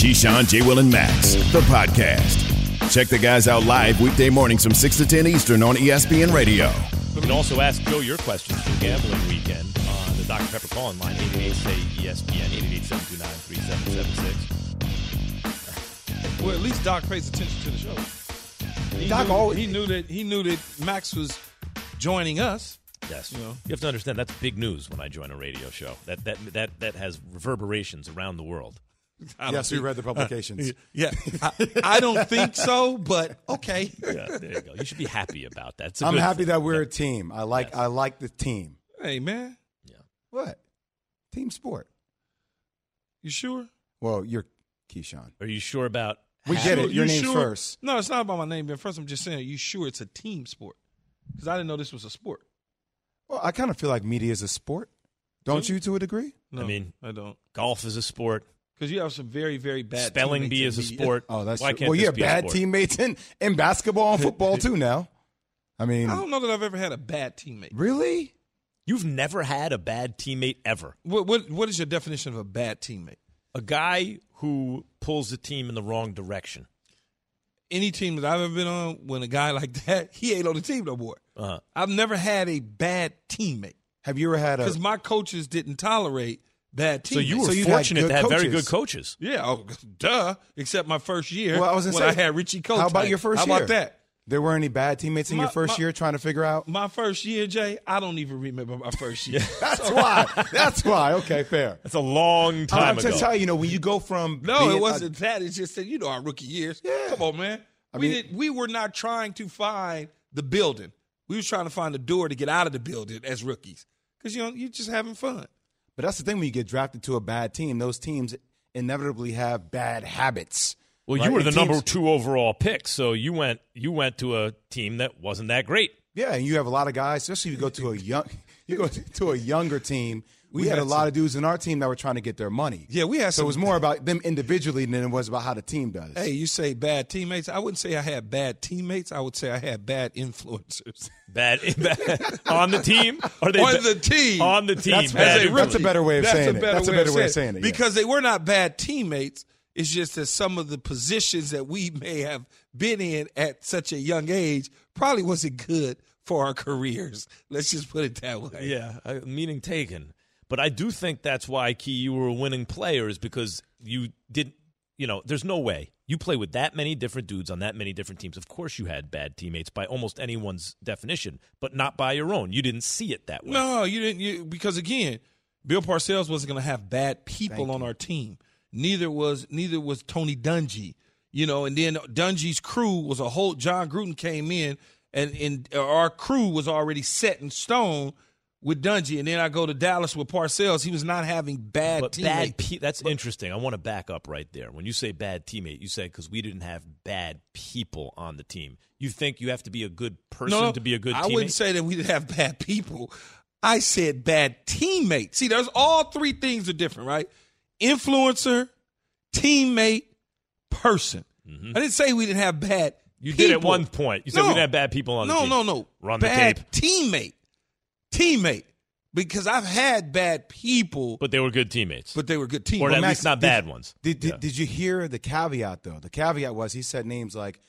Keyshawn, J. Will, and Max, the podcast. Check the guys out live weekday mornings from 6 to 10 Eastern on ESPN Radio. You can also ask Joe your questions for gambling weekend on the Dr. Pepper call line, 88 say ESPN, 888 3776. Well, at least Doc pays attention to the show. He Doc knew, always- he knew that he knew that Max was joining us. Yes. You know. You have to understand that's big news when I join a radio show. That that that that has reverberations around the world. I don't Yes, we read the uh, publications. Yeah, I, I don't think so, but okay. Yeah, there you go. You should be happy about that. It's a I'm happy thing. that we're a team. I like Yes. I like the team. Hey, man, Yeah. What? Team sport. you sure? Well, you're Keyshawn. Are you sure about We get it. Your You name's sure? first. No, it's not about my name. But first, I'm just saying, are you sure it's a team sport? Because I didn't know this was a sport. Well, I kind of feel like media is a sport. Don't So- you to a degree? No, I mean- I don't. Golf is a sport. Because you have some very, very bad Spelling teammates bee in is a sport. Oh, that's Why true. can't well, you have bad teammates in, in basketball and football too now. I mean, I don't know that I've ever had a bad teammate. really? You've never had a bad teammate ever. What, what What is your definition of a bad teammate? A guy who pulls the team in the wrong direction. Any team that I've ever been on, when a guy like that, he ain't on the team no more. Uh-huh. I've never had a bad teammate Have you ever had a? because my coaches didn't tolerate bad team. So you were So you've had fortunate to have very good coaches. yeah, oh, duh. Except my first year Well, I was when say, I had Richie Kotite. how about your first How year? about that? There weren't any bad teammates in My- your first my- year trying to figure out. My first year, Jay, I don't even remember my first year. That's why. That's why. Okay, fair. That's a long time I'm ago. just telling you, you know, when you go from No, being it wasn't that. It's just that you know our rookie years. Yeah. Come on, man. I we mean- did, we were not trying to find the building. We was trying to find the door to get out of the building as rookies. Because you know you're just having fun. But that's the thing when you get drafted to a bad team, those teams inevitably have bad habits. well, right? you were the teams- number two overall pick, so you went you went to a team that wasn't that great. Yeah, and you have a lot of guys, especially if you go to a young, you go to a younger team. We, We had, had a lot some- of dudes in our team that were trying to get their money. Yeah, we had So it was more about them individually than it was about how the team does. Hey, you say bad teammates. I wouldn't say I had bad teammates. I would say I had bad influencers Bad, bad on the team. Are they on ba- the team. on the team? That's bad better. That's a better way of That's saying a it. That's a better way of saying it, yeah. Because they were not bad teammates. It's just that some of the positions that we may have been in at such a young age probably wasn't good for our careers. Let's just put it that way. Yeah, uh, meaning taken. But I do think that's why Key you were a winning player is because you didn't. You know, there's no way you play with that many different dudes on that many different teams. Of course, you had bad teammates by almost anyone's definition, but not by your own. You didn't see it that way. No, you didn't. You, because again, Bill Parcells wasn't going to have bad people on our team. Neither was neither was Tony Dungy. You know, and then Dungy's crew was a whole. Jon Gruden came in, and and our crew was already set in stone with Dungy. And then I go to Dallas with Parcells. He was not having bad But teammates. bad pe- that's interesting. I want to back up right there. When you say bad teammate, you say because we didn't have bad people on the team. You think you have to be a good person no, to be a good I teammate? wouldn't say that we didn't have bad people. I said bad teammate. See, there's all three things are different, right? Influencer, teammate, person. I didn't say we didn't have bad. Mm-hmm. You did at one point. You said we No. didn't have bad people on the team. No, no, no. Run the tape. teammate, teammate. Because I've had bad people, but, But they were good teammates. But they were good teammates, or teammates. at Max, least not did- bad ones. Did, did, Yeah. did you hear the caveat though? The caveat was he said names like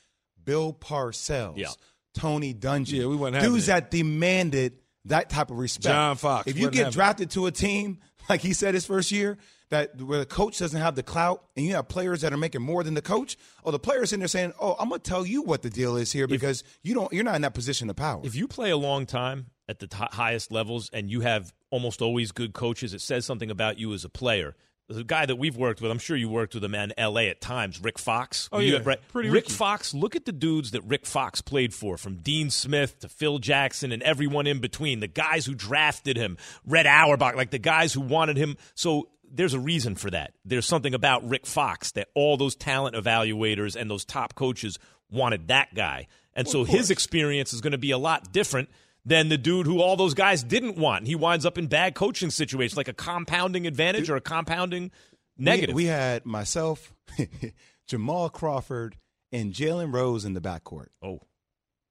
Bill Parcells, Yeah. Tony Dungy. Yeah, we wasn't dudes it. that demanded that type of respect. John Fox, If you get having drafted to a team like he said his first year, that where the coach doesn't have the clout, and you have players that are making more than the coach, or the players in there saying, "Oh, I'm gonna tell you what the deal is here because you don't, you're not in that position of power." If you play a long time at the t- highest levels and you have almost always good coaches, it says something about you as a player. The guy that we've worked with. I'm sure you worked with him in L.A. at times, Rick Fox. Oh, You yeah. right- Pretty Rick. Fox. Look at the dudes that Rick Fox played for, from Dean Smith to Phil Jackson and everyone in between. The guys who drafted him, Red Auerbach, like the guys who wanted him. So there's a reason for that. There's something about Rick Fox that all those talent evaluators and those top coaches wanted that guy. And so his experience is going to be a lot different than the dude who all those guys didn't want. He winds up in bad coaching situations, like a compounding advantage or a compounding negative. We, we had myself, Jamal Crawford, and Jalen Rose in the backcourt. oh,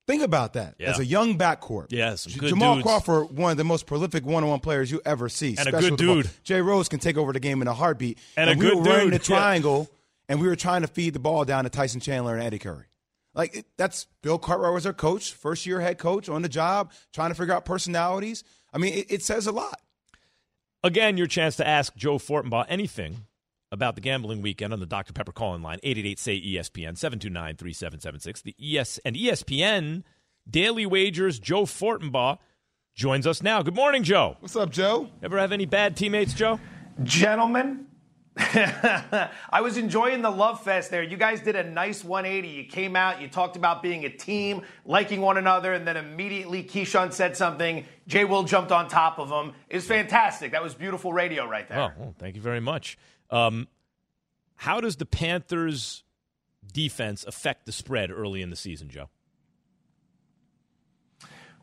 Think about that. Yeah. As a young backcourt. Yeah, Jamal dudes. Crawford, one of the most prolific one-on-one players you ever see. And a good the dude. Jay Rose can take over the game in a heartbeat. And a we good were running dude, the yeah. triangle, and we were trying to feed the ball down to Tyson Chandler and Eddie Curry. Like it, that's Bill Cartwright was our coach, first year head coach on the job, trying to figure out personalities. I mean, it, it says a lot. Again, your chance to ask Joe Fortenbaugh anything about the gambling weekend on the Dr. Pepper call-in line, 888-SAY-ESPN, 729-3776. The ES and ESPN Daily Wagers, Joe Fortenbaugh joins us now. Good morning, Joe. What's up, Joe? Ever have any bad teammates, Joe? Gentlemen, I was enjoying the love fest there. You guys did a nice 180. You came out, you talked about being a team, liking one another, and then immediately Keyshawn said something. Jay Will jumped on top of him. It was fantastic. That was beautiful radio right there. Oh, well, thank you very much. Um, how does the Panthers' defense affect the spread early in the season, Joe?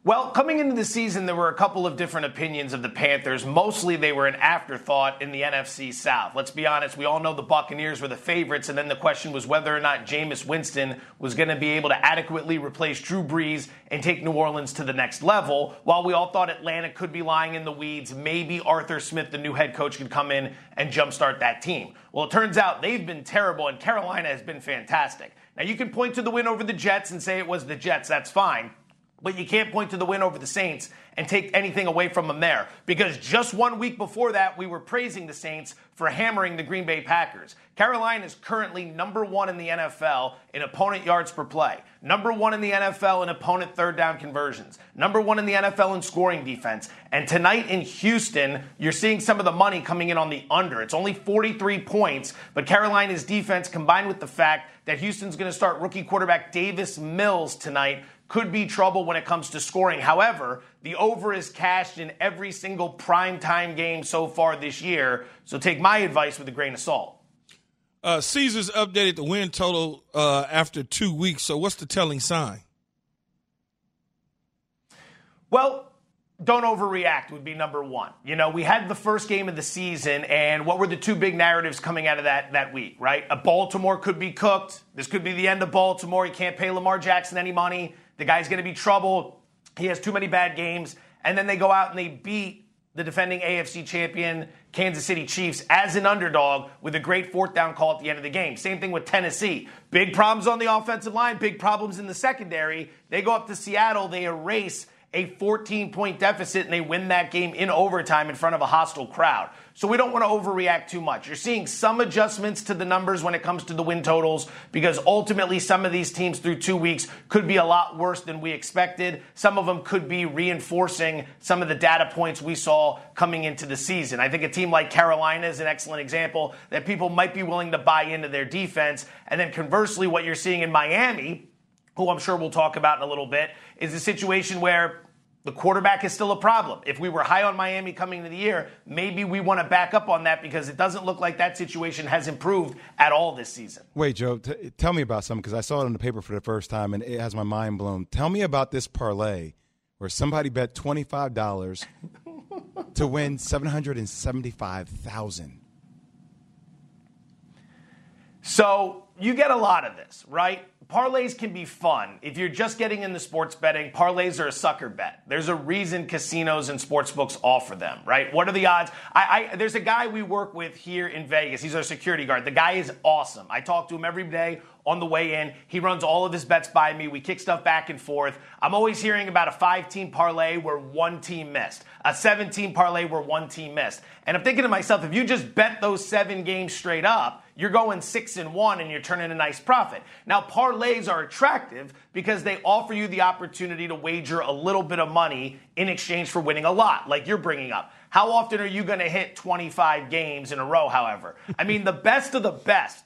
Well, coming into the season, there were a couple of different opinions of the Panthers. Mostly, they were an afterthought in the NFC South. Let's be honest, we all know the Buccaneers were the favorites, and then the question was whether or not Jameis Winston was going to be able to adequately replace Drew Brees and take New Orleans to the next level. While we all thought Atlanta could be lying in the weeds, maybe Arthur Smith, the new head coach, could come in and jumpstart that team. Well, it turns out they've been terrible, and Carolina has been fantastic. Now, you can point to the win over the Jets and say it was the Jets. That's fine. But you can't point to the win over the Saints and take anything away from them there. Because just one week before that, we were praising the Saints for hammering the Green Bay Packers. Carolina is currently number one in the NFL in opponent yards per play, number one in the NFL in opponent third down conversions, number one in the NFL in scoring defense. And tonight in Houston, you're seeing some of the money coming in on the under. It's only 43 points, but Carolina's defense combined with the fact that Houston's going to start rookie quarterback Davis Mills tonight could be trouble when it comes to scoring. However, the over is cashed in every single primetime game so far this year. So take my advice with a grain of salt. Uh, Caesars updated the win total uh, after two weeks. So what's the telling sign? Well, don't overreact would be number one. You know, we had the first game of the season, and what were the two big narratives coming out of that that week, right? A Baltimore could be cooked. This could be the end of Baltimore. You can't pay Lamar Jackson any money. The guy's going to be trouble. He has too many bad games. And then they go out and they beat the defending AFC champion Kansas City Chiefs as an underdog with a great fourth down call at the end of the game. Same thing with Tennessee. Big problems on the offensive line, big problems in the secondary. They go up to Seattle, they erase a 14 point deficit and they win that game in overtime in front of a hostile crowd. So we don't want to overreact too much. You're seeing some adjustments to the numbers when it comes to the win totals because ultimately some of these teams through two weeks could be a lot worse than we expected. Some of them could be reinforcing some of the data points we saw coming into the season. I think a team like Carolina is an excellent example that people might be willing to buy into their defense. And then conversely, what you're seeing in Miami, who I'm sure we'll talk about in a little bit, is a situation where the quarterback is still a problem. If we were high on Miami coming into the year, maybe we want to back up on that because it doesn't look like that situation has improved at all this season. Wait, Joe, t- tell me about something because I saw it in the paper for the first time and it has my mind blown. Tell me about this parlay where somebody bet $25 to win 775000 So you get a lot of this, right? parlays can be fun. If you're just getting into sports betting, parlays are a sucker bet. There's a reason casinos and sports books offer them, right? What are the odds? I, I, there's a guy we work with here in Vegas. He's our security guard. The guy is awesome. I talk to him every day on the way in. He runs all of his bets by me. We kick stuff back and forth. I'm always hearing about a five team parlay where one team missed, a seven team parlay where one team missed. And I'm thinking to myself, if you just bet those seven games straight up, you're going six and one and you're turning a nice profit. Now, parlays are attractive because they offer you the opportunity to wager a little bit of money in exchange for winning a lot, like you're bringing up. How often are you going to hit 25 games in a row, however? I mean, the best of the best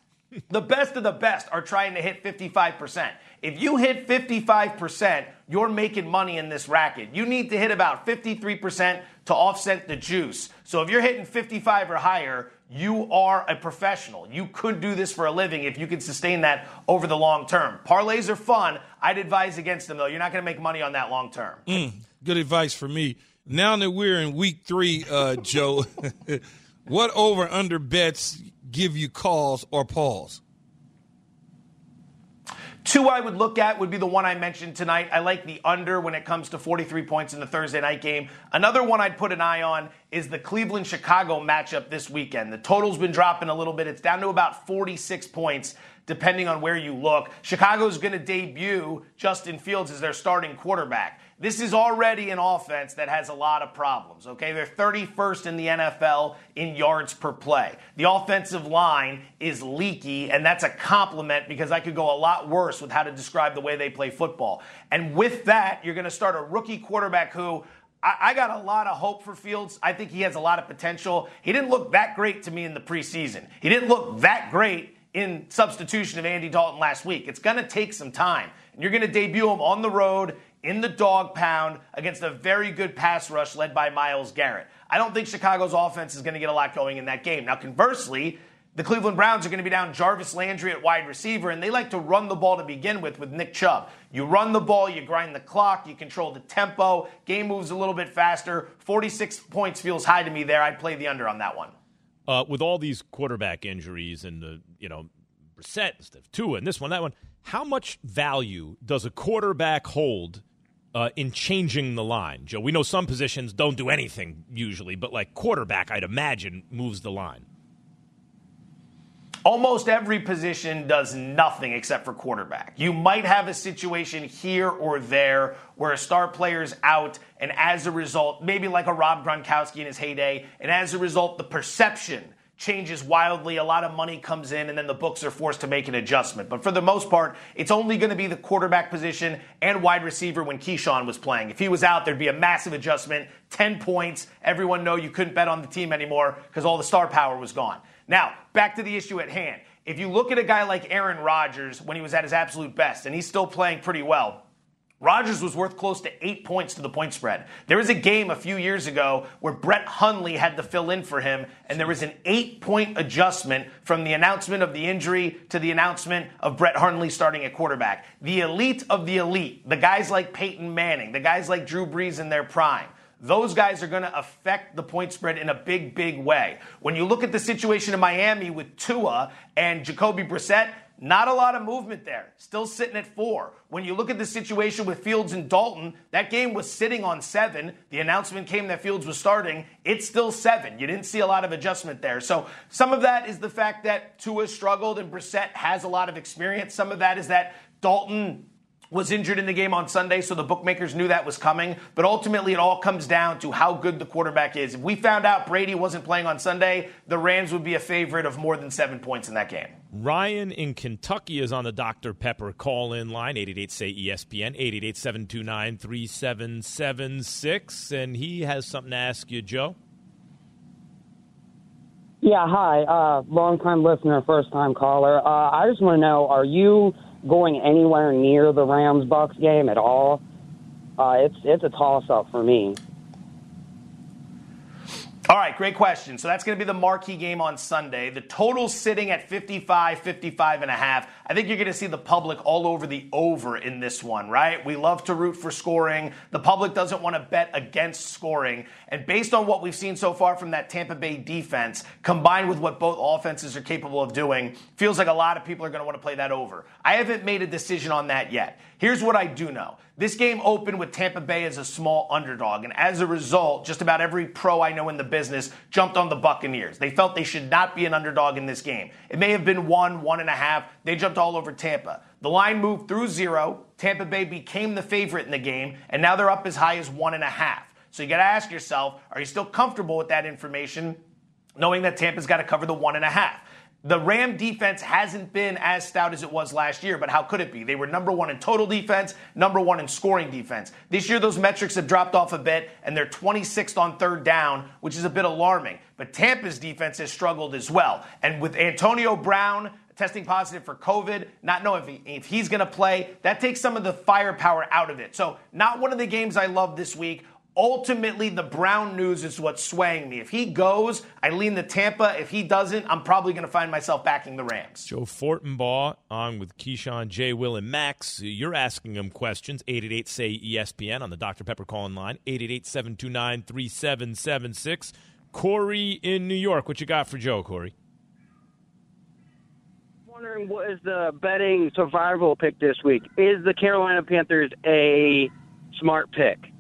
the best of the best are trying to hit 55%. If you hit 55%, you're making money in this racket. You need to hit about 53% to offset the juice. So if you're hitting 55 or higher, you are a professional. You could do this for a living if you can sustain that over the long term. Parlays are fun. I'd advise against them though. You're not going to make money on that long term. Mm, good advice for me. Now that we're in week three, uh, Joe, what over under bets give you cause or pause? Two I would look at would be the one I mentioned tonight. I like the under when it comes to 43 points in the Thursday night game. Another one I'd put an eye on is the Cleveland Chicago matchup this weekend. The total's been dropping a little bit. It's down to about 46 points depending on where you look. Chicago's going to debut Justin Fields as their starting quarterback. This is already an offense that has a lot of problems, okay? They're 31st in the NFL in yards per play. The offensive line is leaky, and that's a compliment because I could go a lot worse with how to describe the way they play football. And with that, you're going to start a rookie quarterback who I, got a lot of hope for Fields. I think he has a lot of potential. He didn't look that great to me in the preseason. He didn't look that great in substitution of Andy Dalton last week. It's going to take some time. And you're going to debut him on the road in the dog pound against a very good pass rush led by Myles Garrett. I don't think Chicago's offense is going to get a lot going in that game. Now, conversely, the Cleveland Browns are going to be down Jarvis Landry at wide receiver, and they like to run the ball to begin with with Nick Chubb. You run the ball, you grind the clock, you control the tempo, game moves a little bit faster. 46 points feels high to me there. I'd play the under on that one. Uh, with all these quarterback injuries and the, you know, Brissett and stuff, Tua and this one, that one, how much value does a quarterback hold uh, in changing the line, Joe? We know some positions don't do anything usually, but like quarterback, I'd imagine moves the line. Almost every position does nothing except for quarterback. You might have a situation here or there where a star player's out, and as a result, maybe like a Rob Gronkowski in his heyday, and as a result, the perception changes wildly. A lot of money comes in, and then the books are forced to make an adjustment. But for the most part, it's only going to be the quarterback position and wide receiver when Keyshawn was playing. If he was out, there'd be a massive adjustment 10 points. Everyone know you couldn't bet on the team anymore because all the star power was gone. Now, back to the issue at hand. If you look at a guy like Aaron Rodgers when he was at his absolute best, and he's still playing pretty well, Rodgers was worth close to eight points to the point spread. There was a game a few years ago where Brett Hundley had to fill in for him, and there was an eight point adjustment from the announcement of the injury to the announcement of Brett Hundley starting at quarterback. The elite of the elite, the guys like Peyton Manning, the guys like Drew Brees in their prime, those guys are going to affect the point spread in a big, big way. When you look at the situation in Miami with Tua and Jacoby Brissett, not a lot of movement there. Still sitting at four. When you look at the situation with Fields and Dalton, that game was sitting on seven. The announcement came that Fields was starting. It's still seven. You didn't see a lot of adjustment there. So some of that is the fact that Tua struggled and Brissett has a lot of experience. Some of that is that Dalton was injured in the game on Sunday, so the bookmakers knew that was coming. But ultimately, it all comes down to how good the quarterback is. If we found out Brady wasn't playing on Sunday, the Rams would be a favorite of more than seven points in that game. Ryan in Kentucky is on the Dr. Pepper call in line, 888 say ESPN, 888 729 3776. And he has something to ask you, Joe. Yeah, hi. Uh, long time listener, first time caller. Uh, I just want to know are you going anywhere near the Rams Bucks game at all. Uh, it's it's a toss up for me. All right, great question. So that's going to be the marquee game on Sunday. The total sitting at 55, 55 and a half. I think you're going to see the public all over the over in this one, right? We love to root for scoring. The public doesn't want to bet against scoring. And based on what we've seen so far from that Tampa Bay defense, combined with what both offenses are capable of doing, feels like a lot of people are going to want to play that over. I haven't made a decision on that yet. Here's what I do know. This game opened with Tampa Bay as a small underdog, and as a result, just about every pro I know in the business jumped on the Buccaneers. They felt they should not be an underdog in this game. It may have been one, one and a half. They jumped all over Tampa. The line moved through zero. Tampa Bay became the favorite in the game, and now they're up as high as one and a half. So you got to ask yourself, are you still comfortable with that information, knowing that Tampa's got to cover the one and a half? The Ram defense hasn't been as stout as it was last year, but how could it be? They were number one in total defense, number one in scoring defense. This year, those metrics have dropped off a bit, and they're 26th on third down, which is a bit alarming. But Tampa's defense has struggled as well. And with Antonio Brown testing positive for COVID, not knowing if, he, if he's going to play, that takes some of the firepower out of it. So, not one of the games I love this week. Ultimately, the Brown news is what's swaying me. If he goes, I lean the Tampa. If he doesn't, I'm probably going to find myself backing the Rams. Joe Fortenbaugh on with Keyshawn, Jay, Will, and Max. You're asking him questions. 888 say ESPN on the Dr. Pepper calling line. 888 729 3776. Corey in New York. What you got for Joe, Corey? Wondering what is the betting survival pick this week? Is the Carolina Panthers a smart pick?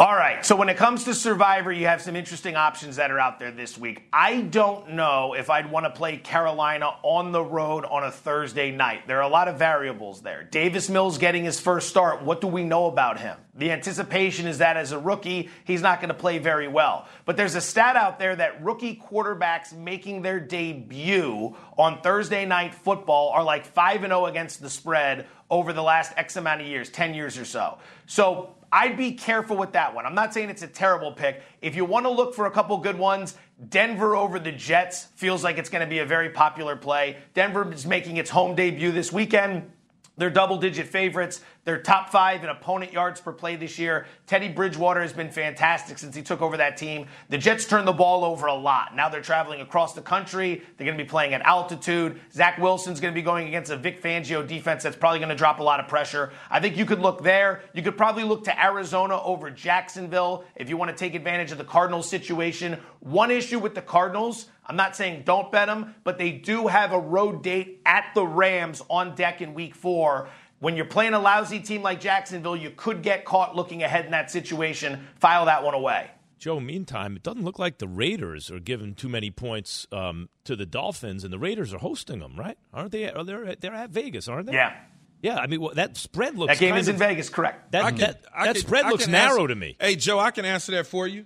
All right. So when it comes to Survivor, you have some interesting options that are out there this week. I don't know if I'd want to play Carolina on the road on a Thursday night. There are a lot of variables there. Davis Mills getting his first start. What do we know about him? The anticipation is that as a rookie, he's not going to play very well. But there's a stat out there that rookie quarterbacks making their debut on Thursday night football are like 5 and 0 against the spread over the last X amount of years, 10 years or so. So I'd be careful with that one. I'm not saying it's a terrible pick. If you want to look for a couple good ones, Denver over the Jets feels like it's going to be a very popular play. Denver is making its home debut this weekend. They're double digit favorites. They're top five in opponent yards per play this year. Teddy Bridgewater has been fantastic since he took over that team. The Jets turn the ball over a lot. Now they're traveling across the country. They're going to be playing at altitude. Zach Wilson's going to be going against a Vic Fangio defense that's probably going to drop a lot of pressure. I think you could look there. You could probably look to Arizona over Jacksonville if you want to take advantage of the Cardinals situation. One issue with the Cardinals I'm not saying don't bet them, but they do have a road date at the Rams on deck in week four. When you're playing a lousy team like Jacksonville, you could get caught looking ahead in that situation. File that one away. Joe, meantime, it doesn't look like the Raiders are giving too many points um, to the Dolphins, and the Raiders are hosting them, right? Aren't they? Are they they're at Vegas, aren't they? Yeah. Yeah, I mean well, that spread looks. That game is of, in Vegas, correct? That, I can, that, I that can, spread I looks narrow answer, to me. Hey, Joe, I can answer that for you.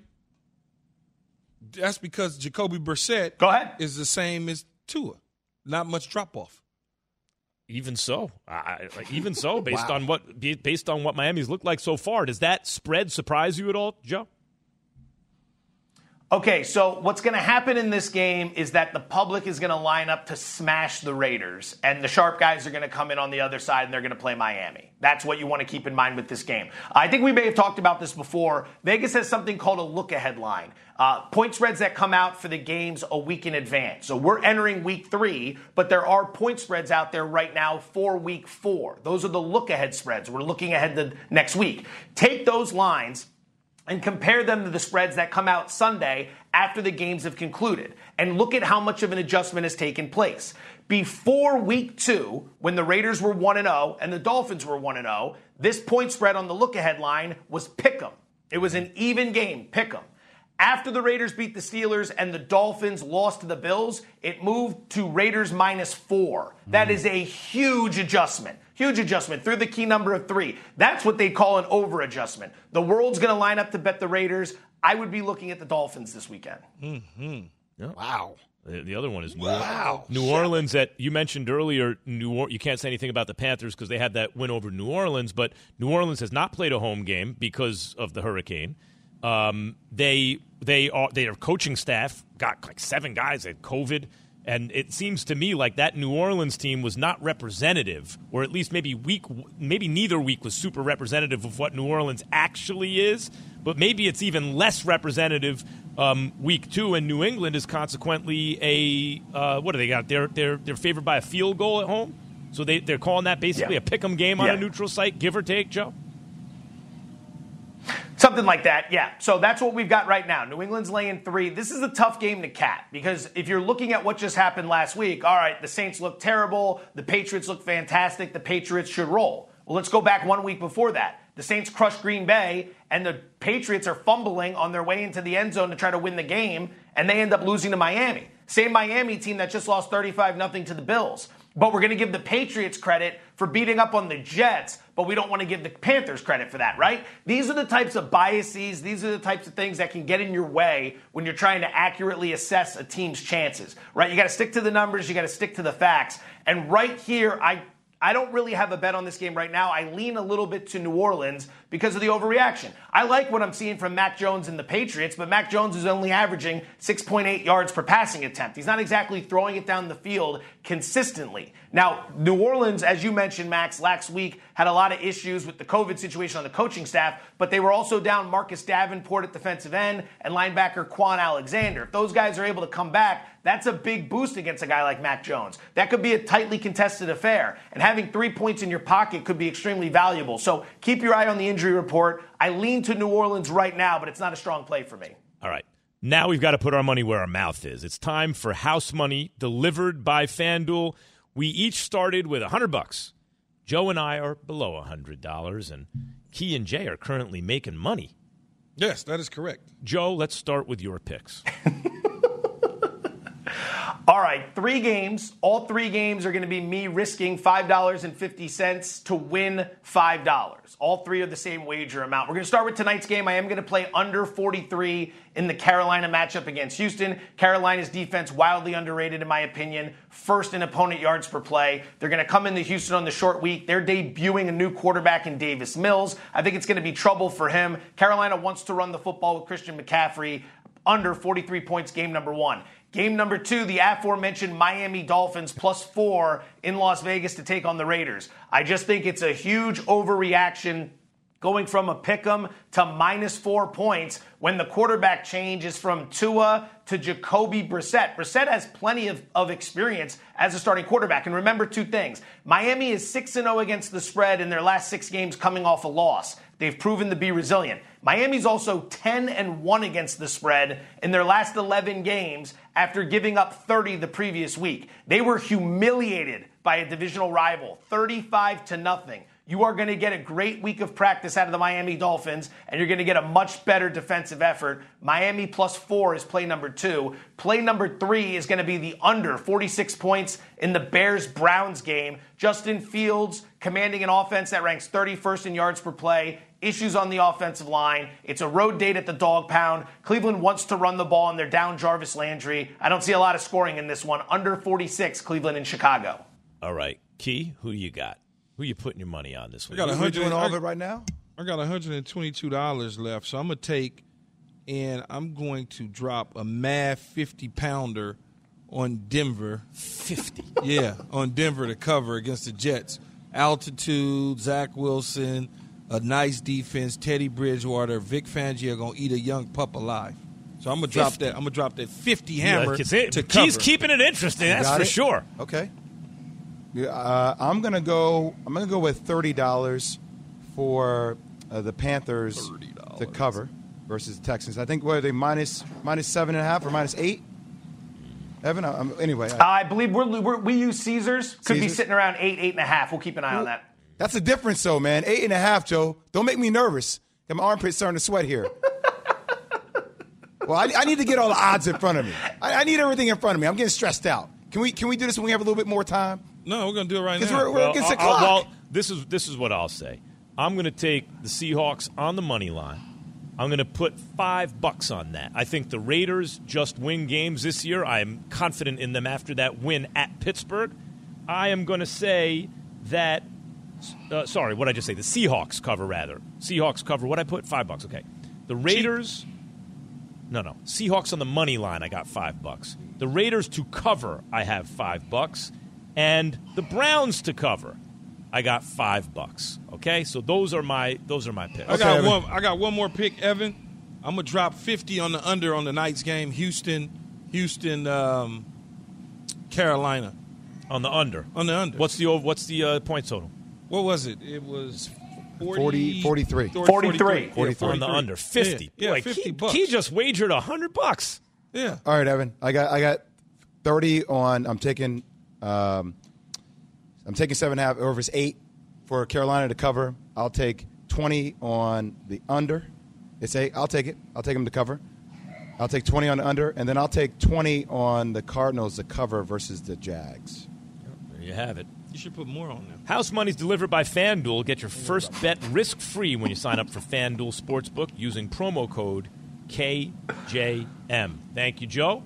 That's because Jacoby Brissett Go ahead. is the same as Tua. Not much drop off. Even so, I, even so, based on what based on what Miami's looked like so far, does that spread surprise you at all, Joe? Okay, so what's going to happen in this game is that the public is going to line up to smash the Raiders, and the sharp guys are going to come in on the other side and they're going to play Miami. That's what you want to keep in mind with this game. I think we may have talked about this before. Vegas has something called a look ahead line. Uh, point spreads that come out for the games a week in advance. So we're entering week three, but there are point spreads out there right now for week four. Those are the look ahead spreads. We're looking ahead to next week. Take those lines and compare them to the spreads that come out Sunday after the games have concluded. And look at how much of an adjustment has taken place. Before week two, when the Raiders were 1 0 and the Dolphins were 1 0, this point spread on the look ahead line was pick 'em. It was an even game, pick 'em. After the Raiders beat the Steelers and the Dolphins lost to the Bills, it moved to Raiders minus four. That is a huge adjustment. Huge adjustment through the key number of three. That's what they call an over adjustment. The world's going to line up to bet the Raiders. I would be looking at the Dolphins this weekend. Mm-hmm. Yeah. Wow. The, the other one is New, wow. New Orleans. That you mentioned earlier. New or- you can't say anything about the Panthers because they had that win over New Orleans, but New Orleans has not played a home game because of the hurricane. Um, they they are their coaching staff got like seven guys at COVID, and it seems to me like that New Orleans team was not representative, or at least maybe week maybe neither week was super representative of what New Orleans actually is. But maybe it's even less representative um, week two, and New England is consequently a uh, what do they got? They're they're they're favored by a field goal at home, so they they're calling that basically Yeah. a pick 'em game on Yeah. a neutral site, give or take, Joe. Something like that, yeah. So that's what we've got right now. New England's laying three. This is a tough game to cat because if you're looking at what just happened last week, all right, the Saints look terrible, the Patriots look fantastic, the Patriots should roll. Well, let's go back one week before that. The Saints crushed Green Bay, and the Patriots are fumbling on their way into the end zone to try to win the game, and they end up losing to Miami. Same Miami team that just lost 35 0 to the Bills. But we're going to give the Patriots credit for beating up on the Jets, but we don't want to give the Panthers credit for that, right? These are the types of biases, these are the types of things that can get in your way when you're trying to accurately assess a team's chances, right? You got to stick to the numbers, you got to stick to the facts. And right here, I I don't really have a bet on this game right now. I lean a little bit to New Orleans because of the overreaction. I like what I'm seeing from Mac Jones and the Patriots, but Mac Jones is only averaging 6.8 yards per passing attempt. He's not exactly throwing it down the field consistently. Now, New Orleans, as you mentioned, Max, last week had a lot of issues with the COVID situation on the coaching staff, but they were also down Marcus Davenport at defensive end and linebacker Kwon Alexander. If those guys are able to come back, that's a big boost against a guy like Mac Jones. That could be a tightly contested affair, and having three points in your pocket could be extremely valuable. So keep your eye on the injury report. I lean to New Orleans right now, but it's not a strong play for me. All right. Now we've got to put our money where our mouth is. It's time for house money delivered by FanDuel. We each started with a 100 bucks. Joe and I are below a $100 and Key and Jay are currently making money. Yes, that is correct. Joe, let's start with your picks. All right, three games. All three games are going to be me risking $5.50 to win $5. All three are the same wager amount. We're going to start with tonight's game. I am going to play under 43 in the Carolina matchup against Houston. Carolina's defense, wildly underrated in my opinion, first in opponent yards per play. They're going to come into Houston on the short week. They're debuting a new quarterback in Davis Mills. I think it's going to be trouble for him. Carolina wants to run the football with Christian McCaffrey under 43 points game number one. Game number two, the aforementioned Miami Dolphins plus four in Las Vegas to take on the Raiders. I just think it's a huge overreaction going from a pick 'em to minus four points when the quarterback change is from Tua to Jacoby Brissett. Brissett has plenty of, of experience as a starting quarterback. And remember two things Miami is 6 0 against the spread in their last six games coming off a loss. They've proven to be resilient. Miami's also 10 and 1 against the spread in their last 11 games after giving up 30 the previous week. They were humiliated by a divisional rival, 35 to nothing. You are going to get a great week of practice out of the Miami Dolphins, and you're going to get a much better defensive effort. Miami plus four is play number two. Play number three is going to be the under 46 points in the Bears Browns game. Justin Fields commanding an offense that ranks 31st in yards per play, issues on the offensive line. It's a road date at the dog pound. Cleveland wants to run the ball, and they're down Jarvis Landry. I don't see a lot of scoring in this one. Under 46, Cleveland and Chicago. All right, Key, who you got? Who you putting your money on this week? I got a hundred. doing all of it right now. I got $122 left, so I'm going to take and I'm going to drop a mad 50 pounder on Denver. 50. Yeah, on Denver to cover against the Jets. Altitude, Zach Wilson, a nice defense, Teddy Bridgewater, Vic Fangio going to eat a young pup alive. So I'm going to drop that. I'm going to drop that 50 hammer Yeah, 'cause it- to cover. Key's keeping it interesting, that's for it? sure. Okay. Yeah, uh, I'm gonna go. I'm gonna go with thirty dollars for uh, the Panthers $30. to cover versus the Texans. I think what are they minus minus seven and a half or minus eight? Evan, I, I'm, anyway, I, I believe we're, we're, we use Caesars. Could be sitting around eight, eight and a half. We'll keep an eye on that. that's the difference, though, man. Eight and a half, Joe. Don't make me nervous. Got my armpits starting to sweat here. well, I, I need to get all the odds in front of me. I, I need everything in front of me. I'm getting stressed out. Can we can we do this when we have a little bit more time? No, we're going to do it right now. we're- we're- against the I'll- I'll- clock. well, this is this is what I'll say. I'm going to take the Seahawks on the money line. I'm going to put five bucks on that. I think the Raiders just win games this year. I am confident in them after that win at Pittsburgh. I am going to say that. Uh, sorry, what did I just say? The Seahawks cover rather. Seahawks cover. What I put five bucks. Okay. The Raiders. No, no. Seahawks on the money line, I got five bucks. The Raiders to cover, I have five bucks. And the Browns to cover, I got five bucks. Okay? So those are my those are my picks. I got Evan. one. I got one more pick, Evan. I'm gonna drop 50 on the under on the night's game. Houston, Houston, um, Carolina On the under. on the under. What's the over, what's the uh, point total? what was it? It was 40 43. 43. 43. On the under 50. Yeah, Boy, yeah 50 Key, bucks. Key just wagered 100 bucks. Yeah. All right, Evan. I got I got thirty on. I'm taking um, I'm taking seven and a half over his eight for Carolina to cover. I'll take twenty on the under. It's eight. I'll take it. I'll take them to cover. I'll take twenty on the under, and then I'll take twenty on the Cardinals to cover versus the Jags. There you have it. You should put more on there. House money's delivered by FanDuel. Get your first bet risk free when you sign up for FanDuel Sportsbook using promo code KJM. Thank you, Joe.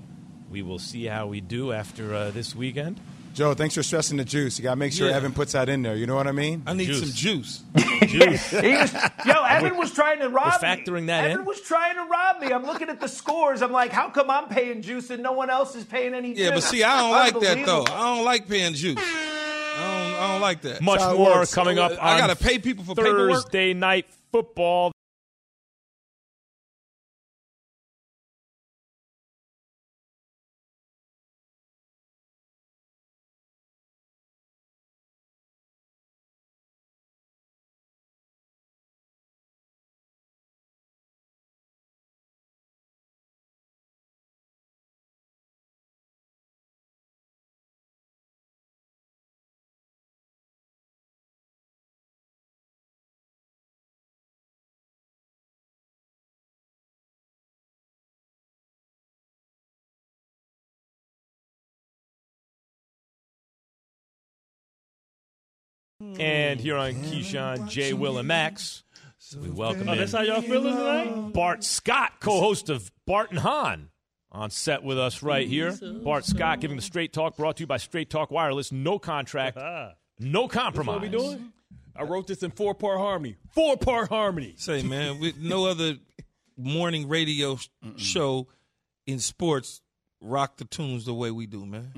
We will see how we do after uh, this weekend. Joe, thanks for stressing the juice. You got to make sure Yeah. Evan puts that in there. You know what I mean? I need Juice. some juice. Juice. Was, yo, Evan was trying to rob me. factoring that Evan in? was trying to rob me. I'm looking at the scores. I'm like, how come I'm paying juice and no one else is paying any Yeah, but see, I don't like that though. I don't like paying juice. I don't. I don't like that. Much how more works. coming up I gotta pay people for paperwork. Thursday night football. And here on Keyshawn, Jay, Will, and Max, we welcome Oh, in that's how y'all feeling tonight? Bart Scott, co-host of Bart and Hahn, on set with us right here. Bart Scott giving the Straight Talk, brought to you by Straight Talk Wireless. No contract, no compromise. What we doing? I wrote this in four part harmony. Four part harmony. Say, man, with no other morning radio sh- show in sports rock the tunes the way we do, man.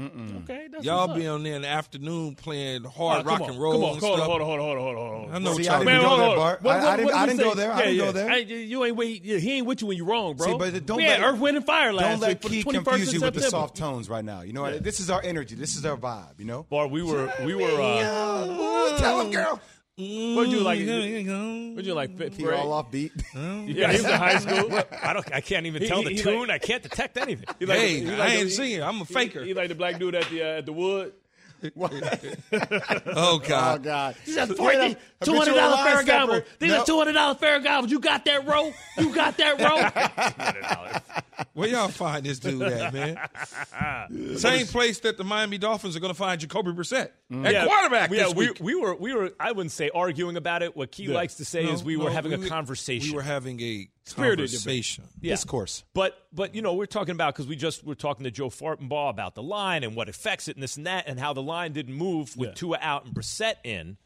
Okay, that's Y'all be on there in the afternoon playing Oh, hard come rock on, and roll Come on, and hold on, stuff. on, hold on, hold on, hold on, hold on. I know See, what I y'all didn't be go doing. there, Bart. I- I didn't- I did didn't go say? there. I didn't yeah. go there. I- you ain't wait. He ain't with you when you're wrong, bro. See, but don't we had let- Earth, Wind, and Fire last Don't let week Key confuse you with the soft tones right now. You know what? This is our energy. This is our vibe. You know. Bart, we were we were uh, Tell him, girl. What'd you like? Mm, What'd you like? Fifth grade? all off beat. Yeah, he was in high school. I don't. I can't even He- tell he- the he tune. like- I can't detect anything. He like Hey, the- he I like the- ain't he- singing. I'm a faker. He, he like the black dude at the uh, at the wood. Oh, oh God. Oh God. He said, Forty- $200 habitual line Ferragamo. stepper. These No. are $200 Ferragamo. You got that, row? You got that, row? Where y'all find this dude at, man? Same place that the Miami Dolphins are going to find Jacoby Brissett mm. at quarterback Yeah, this we, week. we were we were. I wouldn't say arguing about it. What Key likes to say No, is we no, were having a conversation. We were having a Spirited conversation. Yeah. Discourse. But but you know we're talking about because we just were talking to Joe Fortenbaugh about the line and what affects it and this and that and how the line didn't move with Yeah. Tua out and Brissett in.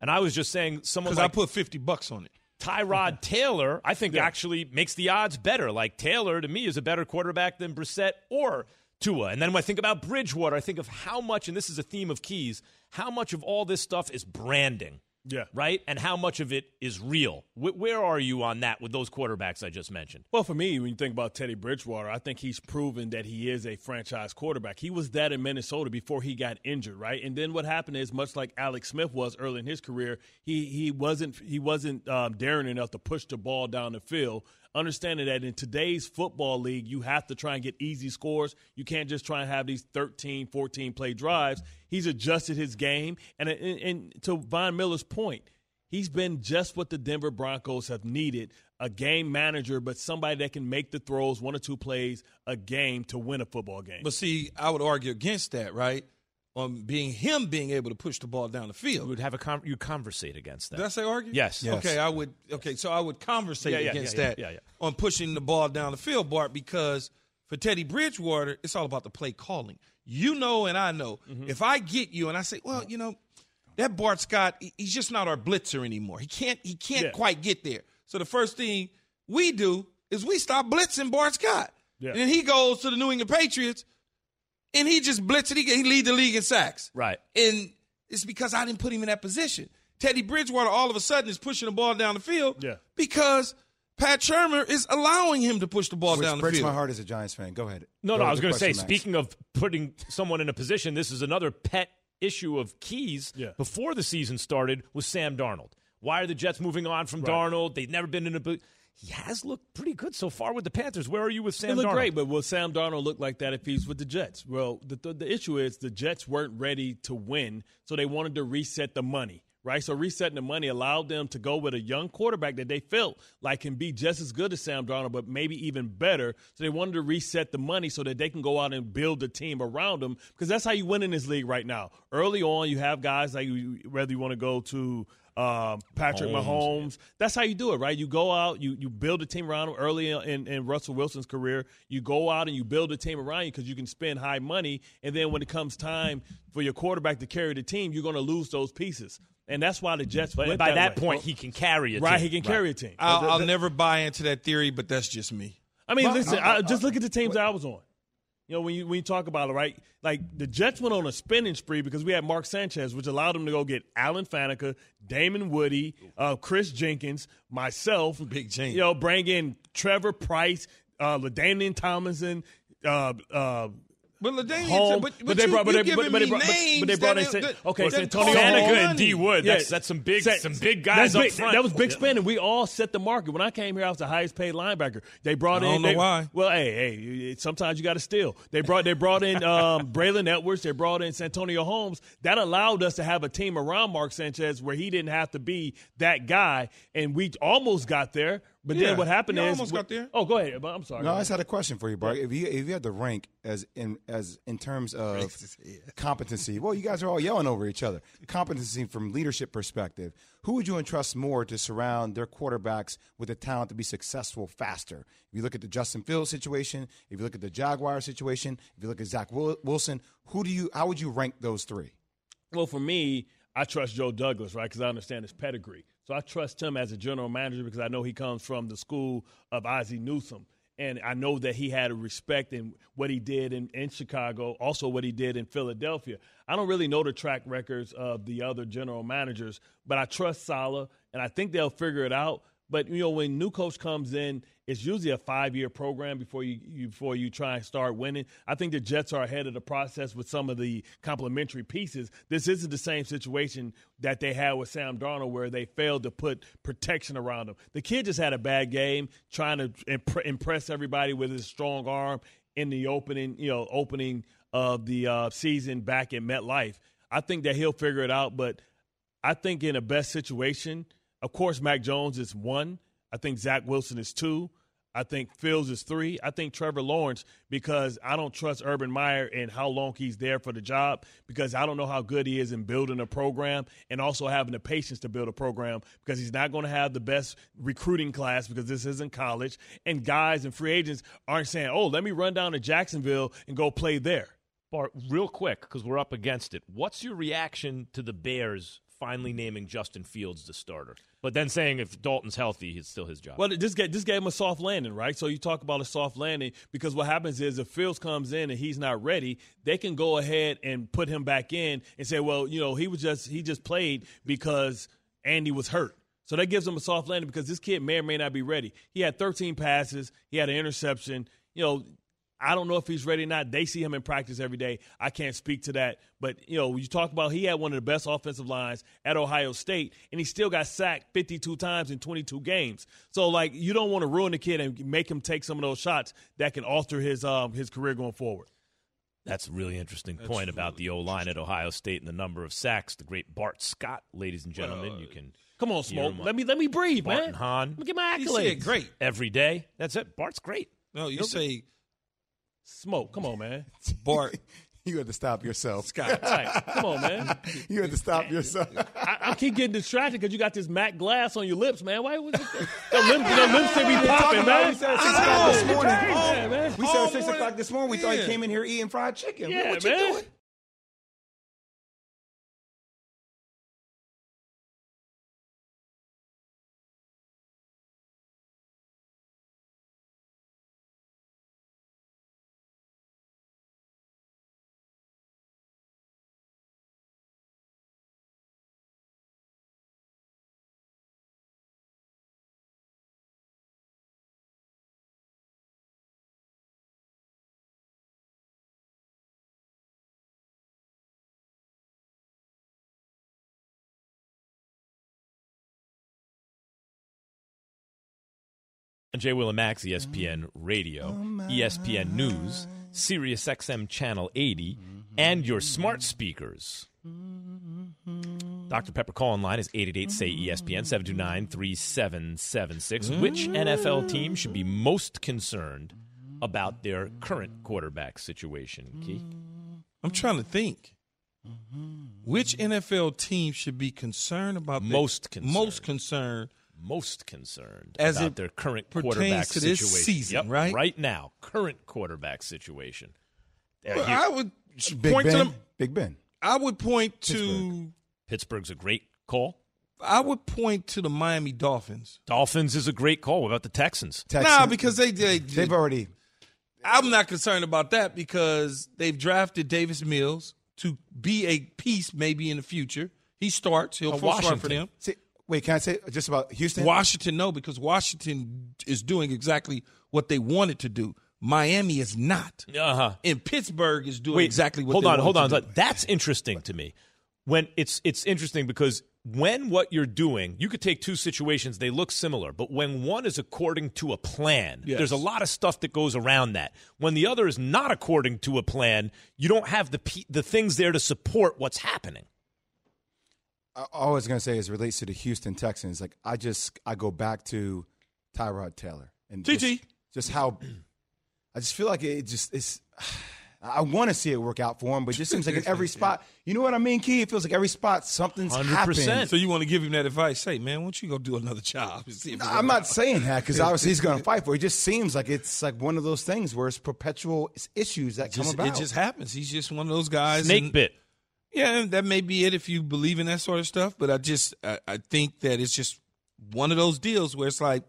And I was just saying someone Because like I put 50 bucks on it. Tyrod Taylor, I think actually makes the odds better. Like Taylor to me is a better quarterback than Brissett or Tua. And then when I think about Bridgewater, I think of how much, and this is a theme of keys, how much of all this stuff is branding. Yeah. Right? And how much of it is real? Wh- where are you on that with those quarterbacks I just mentioned? Well, for me, when you think about Teddy Bridgewater, I think he's proven that he is a franchise quarterback. He was that in Minnesota before he got injured, right? And then what happened is, much like Alex Smith was early in his career, he he wasn't he wasn't um, daring enough to push the ball down the field. Understanding that in today's football league, you have to try and get easy scores. You can't just try and have these 13, 14 play drives. He's adjusted his game. And, and, and to Von Miller's point, He's been just what the Denver Broncos have needed a game manager, but somebody that can make the throws one or two plays a game to win a football game. But see, I would argue against that, right? On being him being able to push the ball down the field. You field. would have a con- you conversate against that. Did I say argue? Yes. Yes. Okay, I would. Okay, so I would conversate Yeah, yeah, against yeah, yeah, that yeah, yeah. on pushing the ball down the field, Bart, because for Teddy Bridgewater, it's all about the play calling. You know, and I know. Mm-hmm. If I get you and I say, well, you know, that Bart Scott, he- he's just not our blitzer anymore. He can't. He can't Yeah. quite get there. So the first thing we do is we stop blitzing Bart Scott, Yeah. and then he goes to the New England Patriots, and he just blitzed. He, he lead the league in sacks. Right. And it's because I didn't put him in that position. Teddy Bridgewater all of a sudden is pushing the ball down the field Yeah. because Pat Shurmur is allowing him to push the ball Which down the breaks field. my heart as a Giants fan. Go ahead. No, Go no, I was going to say, question, Max. speaking of putting someone in a position, this is another pet issue of Keys Yeah. before the season started was Sam Darnold. Why are the Jets moving on from Darnold? They've never been in a. He has looked pretty good so far with the Panthers. Where are you with Sam It looked Darnold? great, but will Sam Darnold look like that if he's with the Jets? Well, the, the, the issue is the Jets weren't ready to win, so they wanted to reset the money, right? So resetting the money allowed them to go with a young quarterback that they felt like can be just as good as Sam Darnold, but maybe even better. So they wanted to reset the money so that they can go out and build a team around them because that's how you win in this league right now. Early on, you have guys like whether you want to go to um, Patrick Mahomes. That's how you do it, right? You go out, you you build a team around him early in, in Russell Wilson's career. You go out and you build a team around you because you can spend high money, and then when it comes time for your quarterback to carry the team, you're going to lose those pieces, and that's why the Jets. But went by that, that way. point, he can carry it. right, he can carry a team. I'll, I'll never buy into that theory, but that's just me. I mean, listen, I, just look at the teams that I was on. You know, when you when you talk about it, right? Like the Jets went on a spending spree because we had Mark Sanchez, which allowed them to go get Alan Faneca, Damien Woody, uh, Kris Jenkins, myself, Big James. You know, bring in Trevor Pryce, uh, LaDainian Tomlinson, uh, uh, But LaDainian, Home, but, but they you, brought, but they, but, but they brought, but, but they brought in, San- okay, that Santonio Hall. and D Wood. Yeah. That's that's some big Sa- some big guys that's up big. front. That was big spending. We all set the market. When I came here, I was the highest paid linebacker. They brought I in. they- why. Well, hey, hey, sometimes you got to steal. They brought they brought in um, Braylon Edwards. They brought in Santonio Holmes. That allowed us to have a team around Mark Sanchez where he didn't have to be that guy, and we almost got there. But Yeah. then what happened You is almost got there. Oh, go ahead. I'm sorry. No, I just had a question for you, Bart. If you if you had to rank as in as in terms of competency, well, you guys are all yelling over each other. Competency from leadership perspective, who would you entrust more to surround their quarterbacks with the talent to be successful faster? If you look at the Justin Fields situation, if you look at the Jaguar situation, if you look at Zach Wilson, who do you? How would you rank those three? Well, for me, I trust Joe Douglas, right? Because I understand his pedigree. So I trust him as a general manager because I know he comes from the school of Ozzie Newsome. And I know that he had a respect in what he did in, in Chicago, also what he did in Philadelphia. I don't really know the track records of the other general managers, but I trust Saleh, and I think they'll figure it out. But you know, when new coach comes in, it's usually a five-year program before you, you before you try and start winning. I think the Jets are ahead of the process with some of the complementary pieces. This isn't the same situation that they had with Sam Darnold, where they failed to put protection around him. The kid just had a bad game, trying to imp- impress everybody with his strong arm in the opening, you know, opening of the uh, season back in MetLife. I think that he'll figure it out, but I think in a best situation, of course, Mac Jones is one. I think Zach Wilson is two. I think Fields is three. I think Trevor Lawrence because I don't trust Urban Meyer and how long he's there for the job because I don't know how good he is in building a program and also having the patience to build a program because he's not going to have the best recruiting class because this isn't college and guys and free agents aren't saying, "Oh, let me run down to Jacksonville and go play there." Bart, real quick, because we're up against it. What's your reaction to the Bears finally naming Justin Fields the starter, but then saying if Dalton's healthy, it's still his job? Well, this gave, this gave him a soft landing, right? So you talk about a soft landing because what happens is if Fields comes in and he's not ready, they can go ahead and put him back in and say, well, you know, he was just he just played because Andy was hurt. So that gives him a soft landing because this kid may or may not be ready. He had 13 passes, he had an interception. You know, I don't know if he's ready or not. They see him in practice every day. I can't speak to that. But, you know, you talk about he had one of the best offensive lines at Ohio State, and he still got sacked 52 times in 22 games. So, like, you don't want to ruin the kid and make him take some of those shots that can alter his um, his career going forward. That's a really interesting point about the O line at Ohio State and the number of sacks. The great Bart Scott, ladies and gentlemen, you can Come on, Smoke. Let me let me breathe, Bart man. and Hahn Let me get my He accolades. said great. every day. That's it. Bart's great. No, you say Smoke. Come on, man. Bart. You had to stop yourself, Scott. All right. Come on, man. You had to stop yourself. I, I keep getting distracted because you got this matte glass on your lips, man. Why was it? The, lips, the lipstick be popping, man. We said at six o'clock this morning. Yeah, man. We said at six o'clock this morning. We thought Yeah. he came in here eating fried chicken. Yeah, what you man. doing? Jay Will and Max, ESPN Radio, ESPN News, Sirius XM Channel 80, and your smart speakers. Dr. Pepper call line is 888 say E ESPN 729 3776. Which NFL team should be most concerned about their current quarterback situation, Keith? I'm trying to think. Which NFL team should be concerned about Most concerned. most concerned Most concerned As about it their current quarterback to this situation. season, Yep, right? Right now, current quarterback situation. Uh, Well, here- I would Big point Ben. to them. Big Ben. I would point to. Pittsburgh. Pittsburgh's a great call. I would point to the Miami Dolphins. Dolphins is a great call. What about the Texans? Nah, because they, they they've already. I'm not concerned about that because they've drafted Davis Mills to be a piece maybe in the future. He starts. He'll full start for them. See, wait, can I say just about Houston? Washington, no, because Washington is doing exactly what they wanted to do. Miami is not. Uh huh. And Pittsburgh is doing Wait, exactly what hold they on, hold wanted on. to do. That's interesting to me. When it's it's interesting because when what you're doing, you could take two situations, they look similar, but when one is according to a plan, Yes. there's a lot of stuff that goes around that. When the other is not according to a plan, you don't have the the things there to support what's happening. I- all I was going to say is relates to the Houston Texans. Like I just I go back to Tyrod Taylor and TT. just, just how I just feel like it just it's. I want to see it work out for him, but it just seems like in every spot, you know what I mean, Key? It feels like every spot something's 100%. happened. So you want to give him that advice? Say, man, why don't you go do another job? and see if it I'm not out?" saying that because obviously he's going to fight for it. It just seems like it's like one of those things where it's perpetual issues that Just- come about. it just happens. He's just one of those guys. Snake and- bit. Yeah, that may be it if you believe in that sort of stuff. But I just I, I think that it's just one of those deals where it's like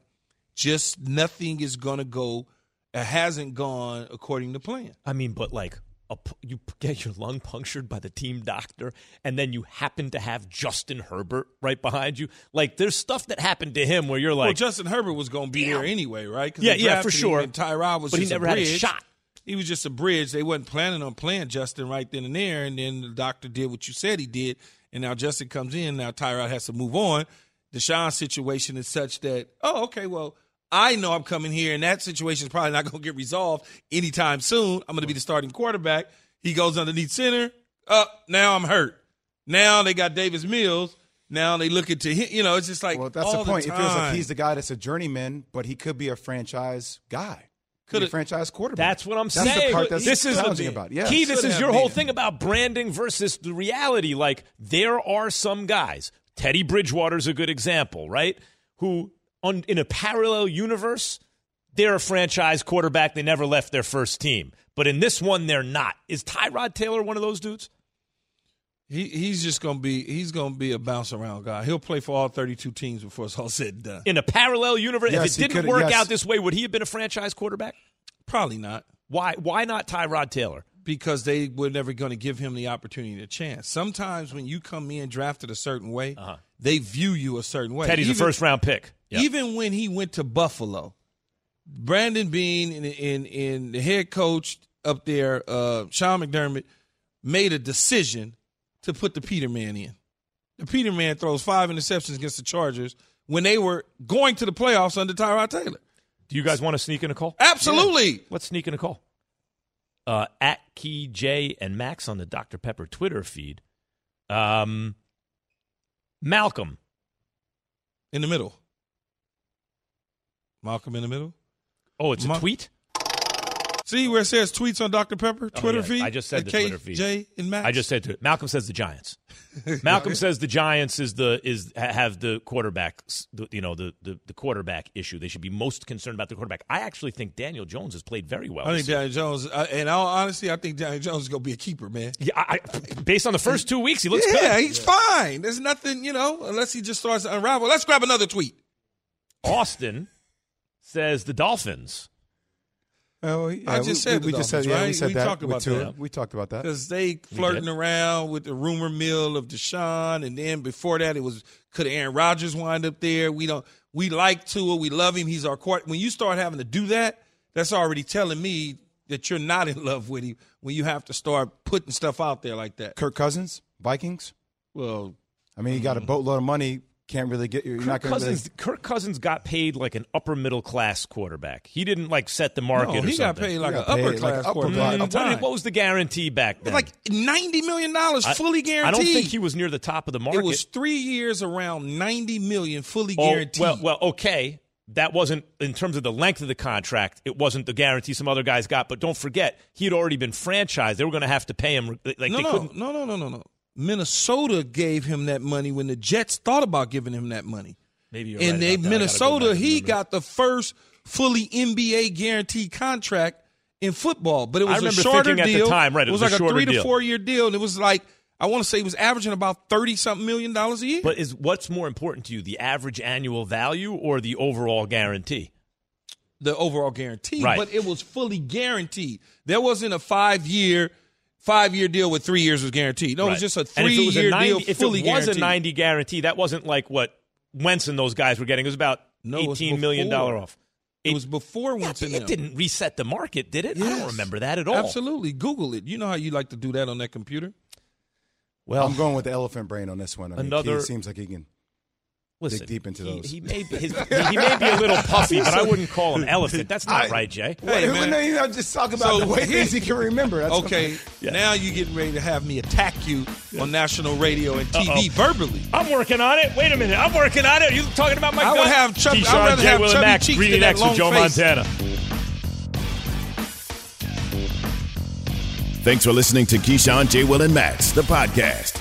just nothing is gonna go. It hasn't gone according to plan. I mean, but like a, you get your lung punctured by the team doctor, and then you happen to have Justin Herbert right behind you. Like, there's stuff that happened to him where you're like, well, Justin Herbert was going to be there anyway, right? Yeah, yeah, for sure. Tyrod was But he just never had a shot. He was just a bridge. They wasn't planning on playing Justin right then and there, and then the doctor did what you said he did, and now Justin comes in. Now Tyrod has to move on. Deshaun's situation is such that oh, okay, well. I know I'm coming here, and that situation is probably not going to get resolved anytime soon. I'm going to be the starting quarterback. He goes underneath center. Up now, I'm hurt. Now they got Davis Mills. Now they look into him. You know, it's just like well, that's the point. The it feels like he's the guy that's a journeyman, but he could be a franchise guy. Could Coulda- a franchise quarterback. That's what I'm That's saying. the part that's this is challenging about. it. Yeah. Key, this is your whole thing about branding versus the reality. Like, there are some guys, Teddy Bridgewater's a good example, right? Who, on, in a parallel universe, they're a franchise quarterback. They never left their first team. But in this one, they're not. Is Tyrod Taylor one of those dudes? He he's just gonna be he's gonna be a bounce around guy. He'll play for all thirty two teams before it's all said and done. In a parallel universe, Yes, if it didn't work yes. out this way, would he have been a franchise quarterback? Probably not Why? Why not Tyrod Taylor? because they were never going to give him the opportunity to chance. Sometimes when you come in drafted a certain way, they view you a certain way. Teddy's Even- a first round pick. Yep. Even when he went to Buffalo, Brandon Beane and, and, and the head coach up there, uh, Sean McDermott, made a decision to put the Peterman in. The Peterman throws five interceptions against the Chargers when they were going to the playoffs under Tyrod Taylor. Do you guys want to sneak in a call? Absolutely. Let's sneak in a call. Uh, at Key J and Max on the Dr. Pepper Twitter feed. Um, Malcolm. In the middle. Malcolm in the middle. Oh, it's a tweet? See where it says tweets on Dr. Pepper? Twitter yeah, feed? I just said the Twitter feed. KJ and Max? I just said to Malcolm says the Giants. Malcolm says the Giants is the is have the quarterback, you know, the, the the quarterback issue. They should be most concerned about the quarterback. I actually think Daniel Jones has played very well. I think. Daniel Jones, uh, and all honesty, I think Daniel Jones is going to be a keeper, man. Yeah, I, I- based on the first two weeks, he looks yeah, good. he's fine. There's nothing, you know, unless he just starts to unravel. Let's grab another tweet. Austin says the Dolphins. Oh, yeah, I just we, said we, we just said yeah, we said We that. talked about Tua. that. We talked about that. Because they flirting around with the rumor mill of Deshaun, and then before that, it was could Aaron Rodgers wind up there? We don't. We like Tua. We love him. He's our court. When you start having to do that, that's already telling me that you're not in love with him. When you have to start putting stuff out there like that. Kirk Cousins, Vikings. Well, I mean, you got a mm-hmm. boatload of money. Can't really get. You're Kirk not going to. Cousins, Kirk Cousins got paid like an upper middle class quarterback. He didn't like set the market. no, or he got paid like an got paid upper like class upper quarterback. Mm, class. What, did- what was the guarantee back then? like ninety million dollars fully guaranteed. I don't think he was near the top of the market. It was three years around ninety million fully Oh, guaranteed. Well, well, okay. That wasn't in terms of the length of the contract. It wasn't the guarantee some other guys got. But don't forget, he had already been franchised. They were going to have to pay him. Like no, they no, couldn't. no, no, no, no, no. Minnesota gave him that money when the Jets thought about giving him that money. Maybe you're and right they about that. I gotta go Minnesota, he got the first fully NBA guaranteed contract in football, but it was a shorter thinking at the deal. time, right, it It was, was like a shorter three to four year deal, and it was like I want to say he was averaging about thirty something million dollars a year. But is what's more important to you, the average annual value or the overall guarantee? the overall guarantee, Right. but it was fully guaranteed. There wasn't a five year five year deal with three years was guaranteed. No, it was just a three if it was a year 90 deal If fully it was guaranteed. a ninety guarantee, that wasn't like what Wentz and those guys were getting. It was about No, it was eighteen million dollar off. it was before Yeah, Wentz and it didn't reset the market, did it? I don't remember that at all. Absolutely. Google it. You know how you like to do that on that computer? Well, I'm going with the elephant brain on this one. I mean, Another- Key seems like he can. Listen, dig deep into he- those. He, may be his, he may be a little puffy, but I wouldn't call him elephant. That's not I- right, Jay. Hey, Hey, man. no, you know, just talk about So, the way here- things he can remember. That's Okay, now you're getting ready to have me attack you on national radio and TV Uh-oh. verbally. I'm working on it. Wait a minute. I'm working on it. Are you talking about my I would have chubby- I'd Keyshawn, rather J. have Will, and chubby Max, cheeks than that next with long Joe face. Montana. Thanks for listening to Keyshawn, J. Will, and Max, the podcast.